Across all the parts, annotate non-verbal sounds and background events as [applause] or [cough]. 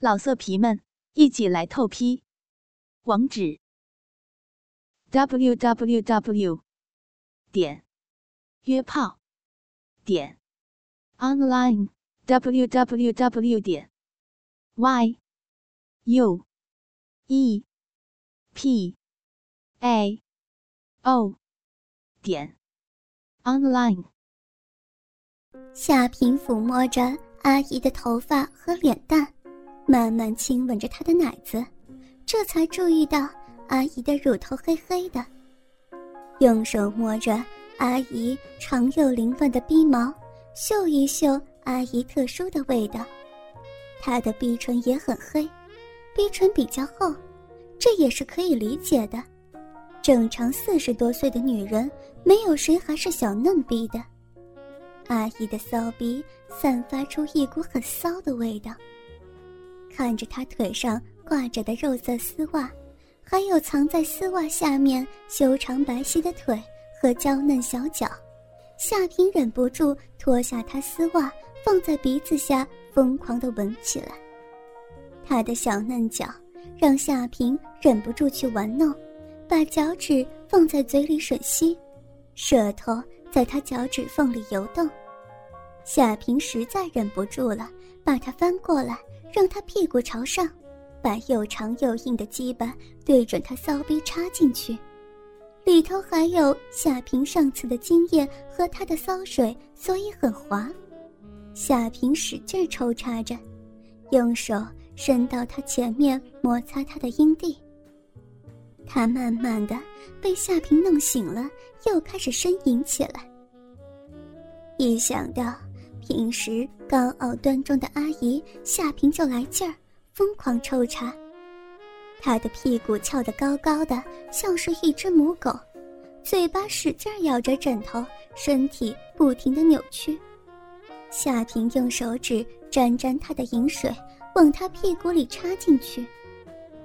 老色皮们，一起来透批！网址：w w w 点约炮点 online w w w 点 y u e p a o 点 online。夏平抚摸着阿姨的头发和脸蛋。慢慢亲吻着她的奶子，这才注意到阿姨的乳头黑黑的。用手摸着阿姨长又凌乱的鼻毛，嗅一嗅阿姨特殊的味道。她的鼻唇也很黑，鼻唇比较厚，这也是可以理解的。正常四十多岁的女人，没有谁还是小嫩逼的。阿姨的骚逼散发出一股很骚的味道。看着他腿上挂着的肉色丝袜，还有藏在丝袜下面修长白皙的腿和娇嫩小脚，夏平忍不住脱下他丝袜，放在鼻子下疯狂地闻起来。他的小嫩脚让夏平忍不住去玩弄，把脚趾放在嘴里吮吸，舌头在他脚趾缝里游动。夏平实在忍不住了，把他翻过来。让他屁股朝上，把又长又硬的鸡巴对准他骚逼插进去，里头还有夏平上次的经验和他的骚水，所以很滑。夏平使劲抽插着，用手伸到他前面摩擦他的阴蒂。他慢慢的被夏平弄醒了，又开始呻吟起来。一想到……平时高傲端庄的阿姨夏平就来劲儿，疯狂抽插。她的屁股翘得高高的，像是一只母狗，嘴巴使劲咬着枕头，身体不停地扭曲。夏平用手指沾沾她的饮水，往她屁股里插进去，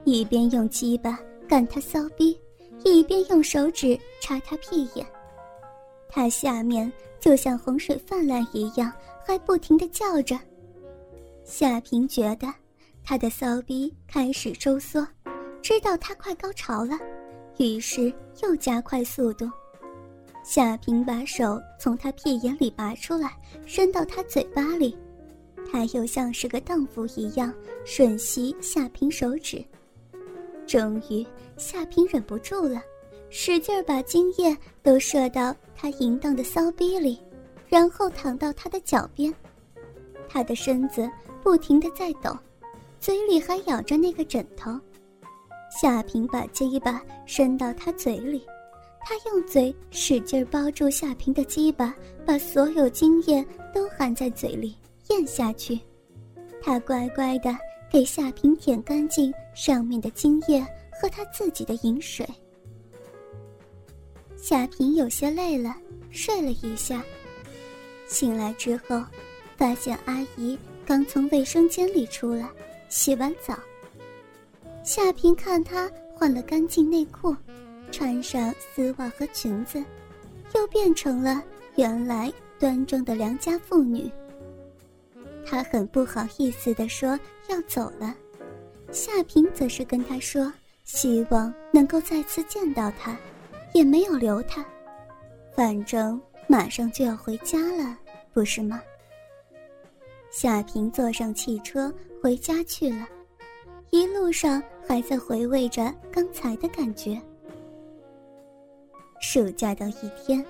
一边用鸡巴干她骚逼，一边用手指插她屁眼。她下面就像洪水泛滥一样。还不停地叫着，夏平觉得他的骚逼开始收缩，知道他快高潮了，于是又加快速度。夏平把手从他屁眼里拔出来，伸到他嘴巴里，他又像是个荡妇一样吮吸夏平手指。终于，夏平忍不住了，使劲把精液都射到他淫荡的骚逼里。然后躺到他的脚边，他的身子不停地在抖，嘴里还咬着那个枕头。夏平把鸡巴伸到他嘴里，他用嘴使劲包住夏平的鸡巴，把所有精液都含在嘴里咽下去。他乖乖地给夏平舔干净上面的精液和他自己的饮水。夏平有些累了，睡了一下。醒来之后，发现阿姨刚从卫生间里出来，洗完澡。夏平看她换了干净内裤，穿上丝袜和裙子，又变成了原来端庄的良家妇女。她很不好意思地说要走了，夏平则是跟她说希望能够再次见到她，也没有留他，反正马上就要回家了。不是吗？夏平坐上汽车回家去了，一路上还在回味着刚才的感觉。暑假的一天，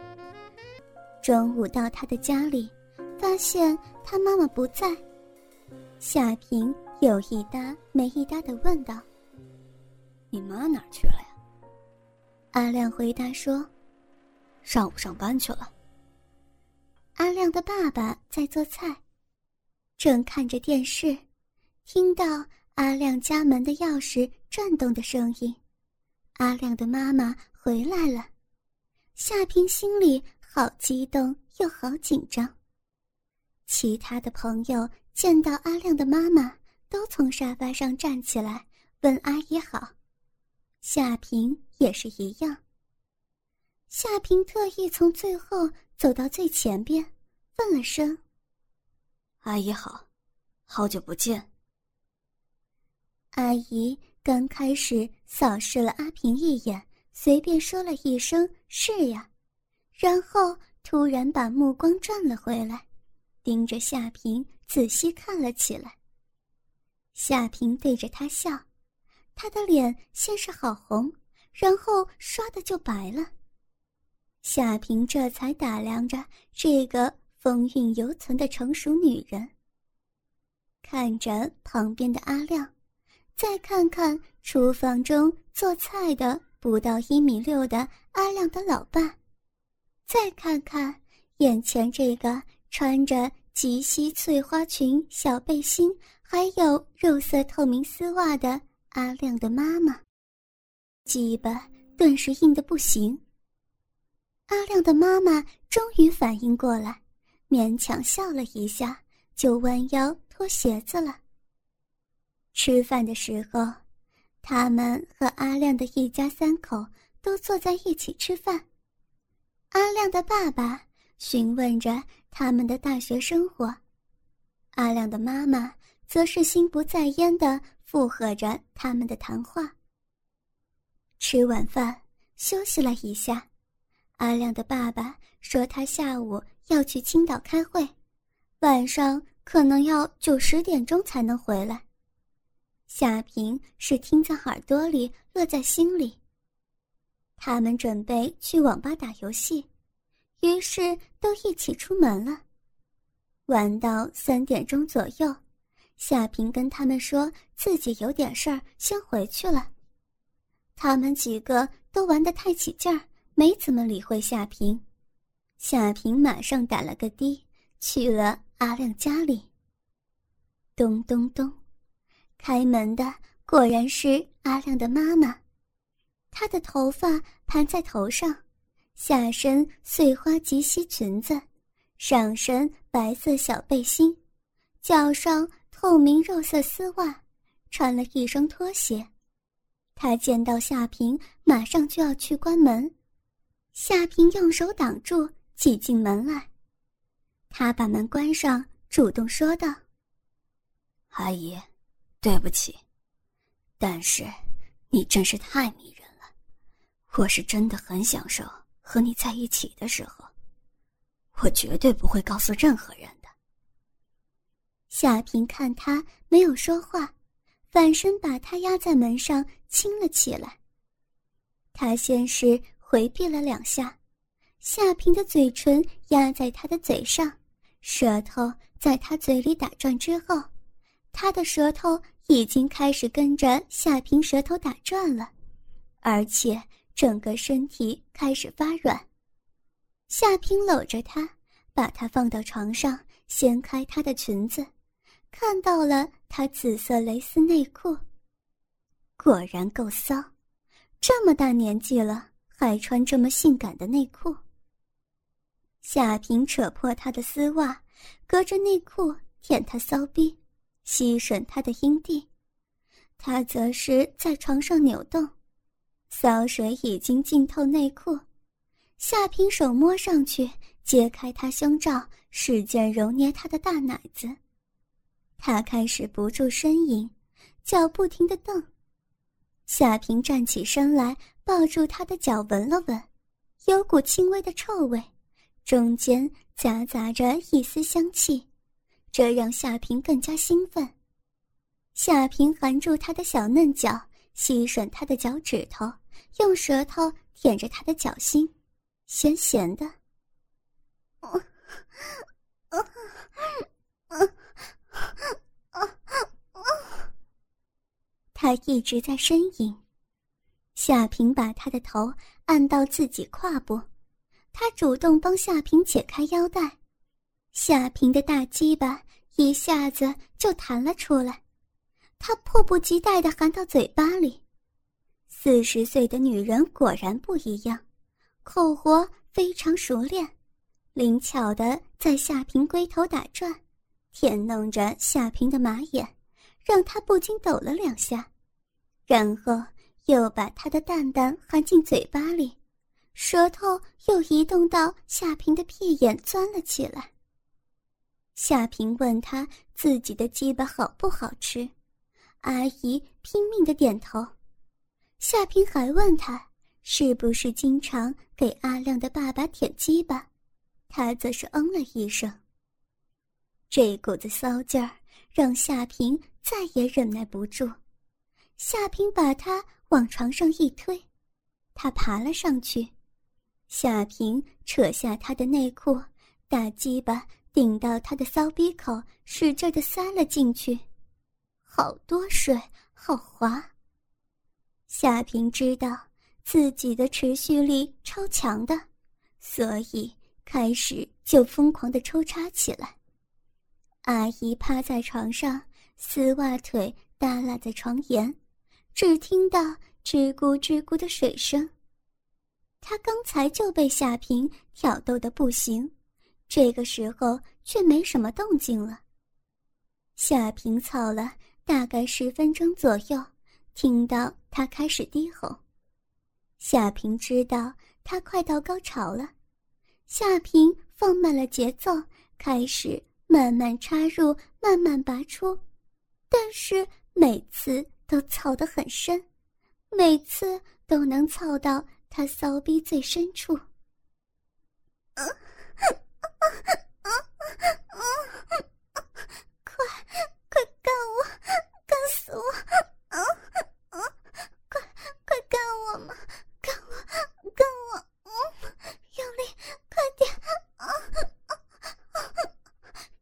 中午到他的家里，发现他妈妈不在。夏平有一搭没一搭的问道：“你妈哪去了呀？”阿亮回答说：“上午上班去了。”阿亮的爸爸在做菜，正看着电视，听到阿亮家门的钥匙转动的声音。阿亮的妈妈回来了，夏平心里好激动又好紧张。其他的朋友见到阿亮的妈妈，都从沙发上站起来问阿姨好，夏平也是一样。夏平特意从最后走到最前边，问了声：“阿姨好，好久不见。”阿姨刚开始扫视了阿平一眼，随便说了一声“是呀”，然后突然把目光转了回来，盯着夏平仔细看了起来。夏平对着他笑，他的脸先是好红，然后唰的就白了。夏平这才打量着这个风韵犹存的成熟女人，看着旁边的阿亮，再看看厨房中做菜的不到一米六的阿亮的老爸，再看看眼前这个穿着及膝翠花裙、小背心。还有肉色透明丝袜的阿亮的妈妈，鸡巴顿时硬的不行。阿亮的妈妈终于反应过来，勉强笑了一下，就弯腰脱鞋子了。吃饭的时候，他们和阿亮的一家三口都坐在一起吃饭。阿亮的爸爸询问着他们的大学生活，阿亮的妈妈。则是心不在焉的附和着他们的谈话。吃晚饭，休息了一下，阿亮的爸爸说他下午要去青岛开会，晚上可能要九十点钟才能回来。夏平是听在耳朵里，乐在心里。他们准备去网吧打游戏，于是都一起出门了，玩到三点钟左右。夏平跟他们说自己有点事儿，先回去了。他们几个都玩得太起劲儿，没怎么理会夏平。夏平马上打了个的，去了阿亮家里。咚咚咚，开门的果然是阿亮的妈妈。她的头发盘在头上，下身碎花及膝裙子，上身白色小背心，脚上。透明肉色丝袜，穿了一双拖鞋。他见到夏平，马上就要去关门。夏平用手挡住，挤进门来。他把门关上，主动说道：“阿姨，对不起，但是你真是太迷人了，我是真的很享受和你在一起的时候。我绝对不会告诉任何人的。”夏平看他没有说话，反身把他压在门上亲了起来。他先是回避了两下，夏平的嘴唇压在他的嘴上，舌头在他嘴里打转之后，他的舌头已经开始跟着夏平舌头打转了，而且整个身体开始发软。夏平搂着他，把他放到床上，掀开他的裙子。看到了她紫色蕾丝内裤，果然够骚，这么大年纪了还穿这么性感的内裤。夏平扯破她的丝袜，隔着内裤舔她骚逼，吸吮她的阴蒂，他则是在床上扭动，骚水已经浸透内裤。夏平手摸上去，揭开她胸罩，使劲揉捏她的大奶子。他开始不住呻吟，脚不停的蹬。夏平站起身来，抱住他的脚闻了闻，有股轻微的臭味，中间夹杂着一丝香气，这让夏平更加兴奋。夏平含住他的小嫩脚，吸吮他的脚趾头，用舌头舔着他的脚心，咸咸的。[laughs] 他一直在呻吟，夏平把他的头按到自己胯部，他主动帮夏平解开腰带，夏平的大鸡巴一下子就弹了出来，他迫不及待地含到嘴巴里。四十岁的女人果然不一样，口活非常熟练，灵巧的在夏平龟头打转。舔弄着夏平的马眼，让他不禁抖了两下，然后又把他的蛋蛋含进嘴巴里，舌头又移动到夏平的屁眼钻了起来。夏平问他自己的鸡巴好不好吃，阿姨拼命的点头。夏平还问他是不是经常给阿亮的爸爸舔鸡巴，他则是嗯了一声。这股子骚劲儿让夏平再也忍耐不住，夏平把他往床上一推，他爬了上去。夏平扯下他的内裤，大鸡巴顶到他的骚逼口，使劲的塞了进去，好多水，好滑。夏平知道自己的持续力超强的，所以开始就疯狂的抽插起来。阿姨趴在床上，丝袜腿耷拉在床沿，只听到吱咕吱咕的水声。他刚才就被夏平挑逗的不行，这个时候却没什么动静了。夏平操了大概十分钟左右，听到他开始低吼。夏平知道他快到高潮了，夏平放慢了节奏，开始。慢慢插入，慢慢拔出，但是每次都操得很深，每次都能操到他骚逼最深处 [laughs] 快干我，干死我！啊啊，快，快干我嘛，干我，干我！嗯，用力，快点！啊啊！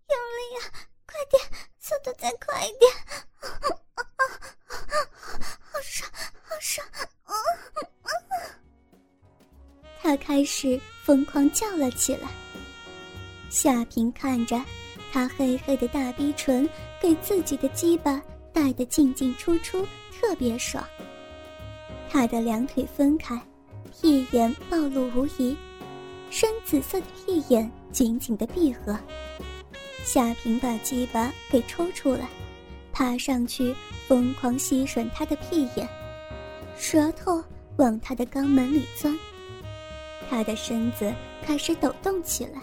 用力呀，快点，速度再快一点！好爽，好爽！是疯狂叫了起来。夏平看着他黑黑的大逼唇，给自己的鸡巴带的进进出出，特别爽。他的两腿分开，屁眼暴露无遗，深紫色的屁眼紧紧的闭合。夏平把鸡巴给抽出来，爬上去疯狂吸吮他的屁眼，舌头往他的肛门里钻。他的身子开始抖动起来，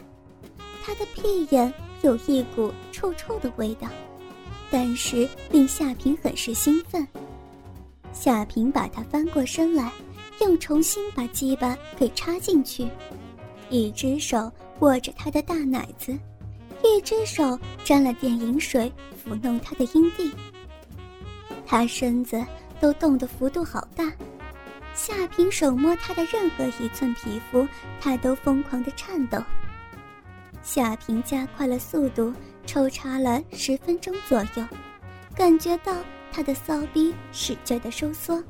他的屁眼有一股臭臭的味道，但是令夏平很是兴奋。夏平把他翻过身来，又重新把鸡巴给插进去，一只手握着他的大奶子。一只手沾了点饮水，抚弄他的阴蒂。他身子都动的幅度好大，夏平手摸他的任何一寸皮肤，他都疯狂的颤抖。夏平加快了速度，抽插了十分钟左右，感觉到他的骚逼使劲的收缩，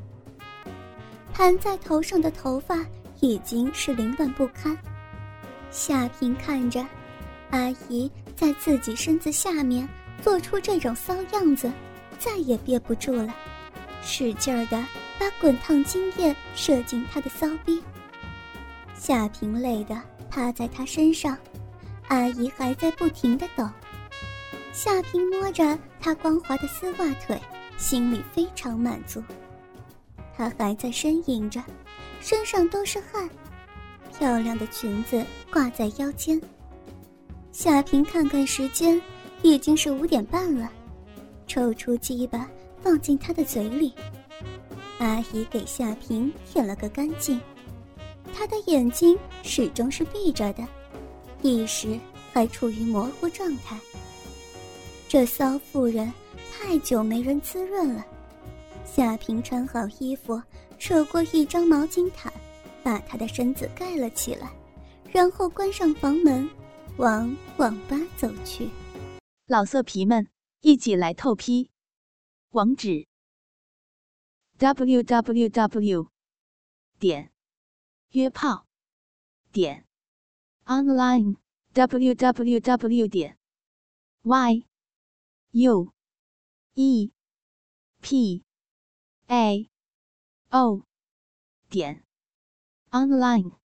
盘在头上的头发已经是凌乱不堪。夏平看着。阿姨在自己身子下面做出这种骚样子，再也憋不住了，使劲儿的把滚烫精液射进他的骚逼。夏平累的趴在他身上，阿姨还在不停的抖。夏平摸着她光滑的丝袜腿，心里非常满足。她还在呻吟着，身上都是汗，漂亮的裙子挂在腰间。夏平看看时间，已经是五点半了，抽出鸡巴放进他的嘴里。阿姨给夏平舔了个干净，他的眼睛始终是闭着的，意识还处于模糊状态。这骚妇人太久没人滋润了。夏平穿好衣服，扯过一张毛巾毯，把他的身子盖了起来，然后关上房门。往网吧走去，老色皮们一起来透批，网址：w w w 点约炮点 online w w w 点 y u e p a o 点 online。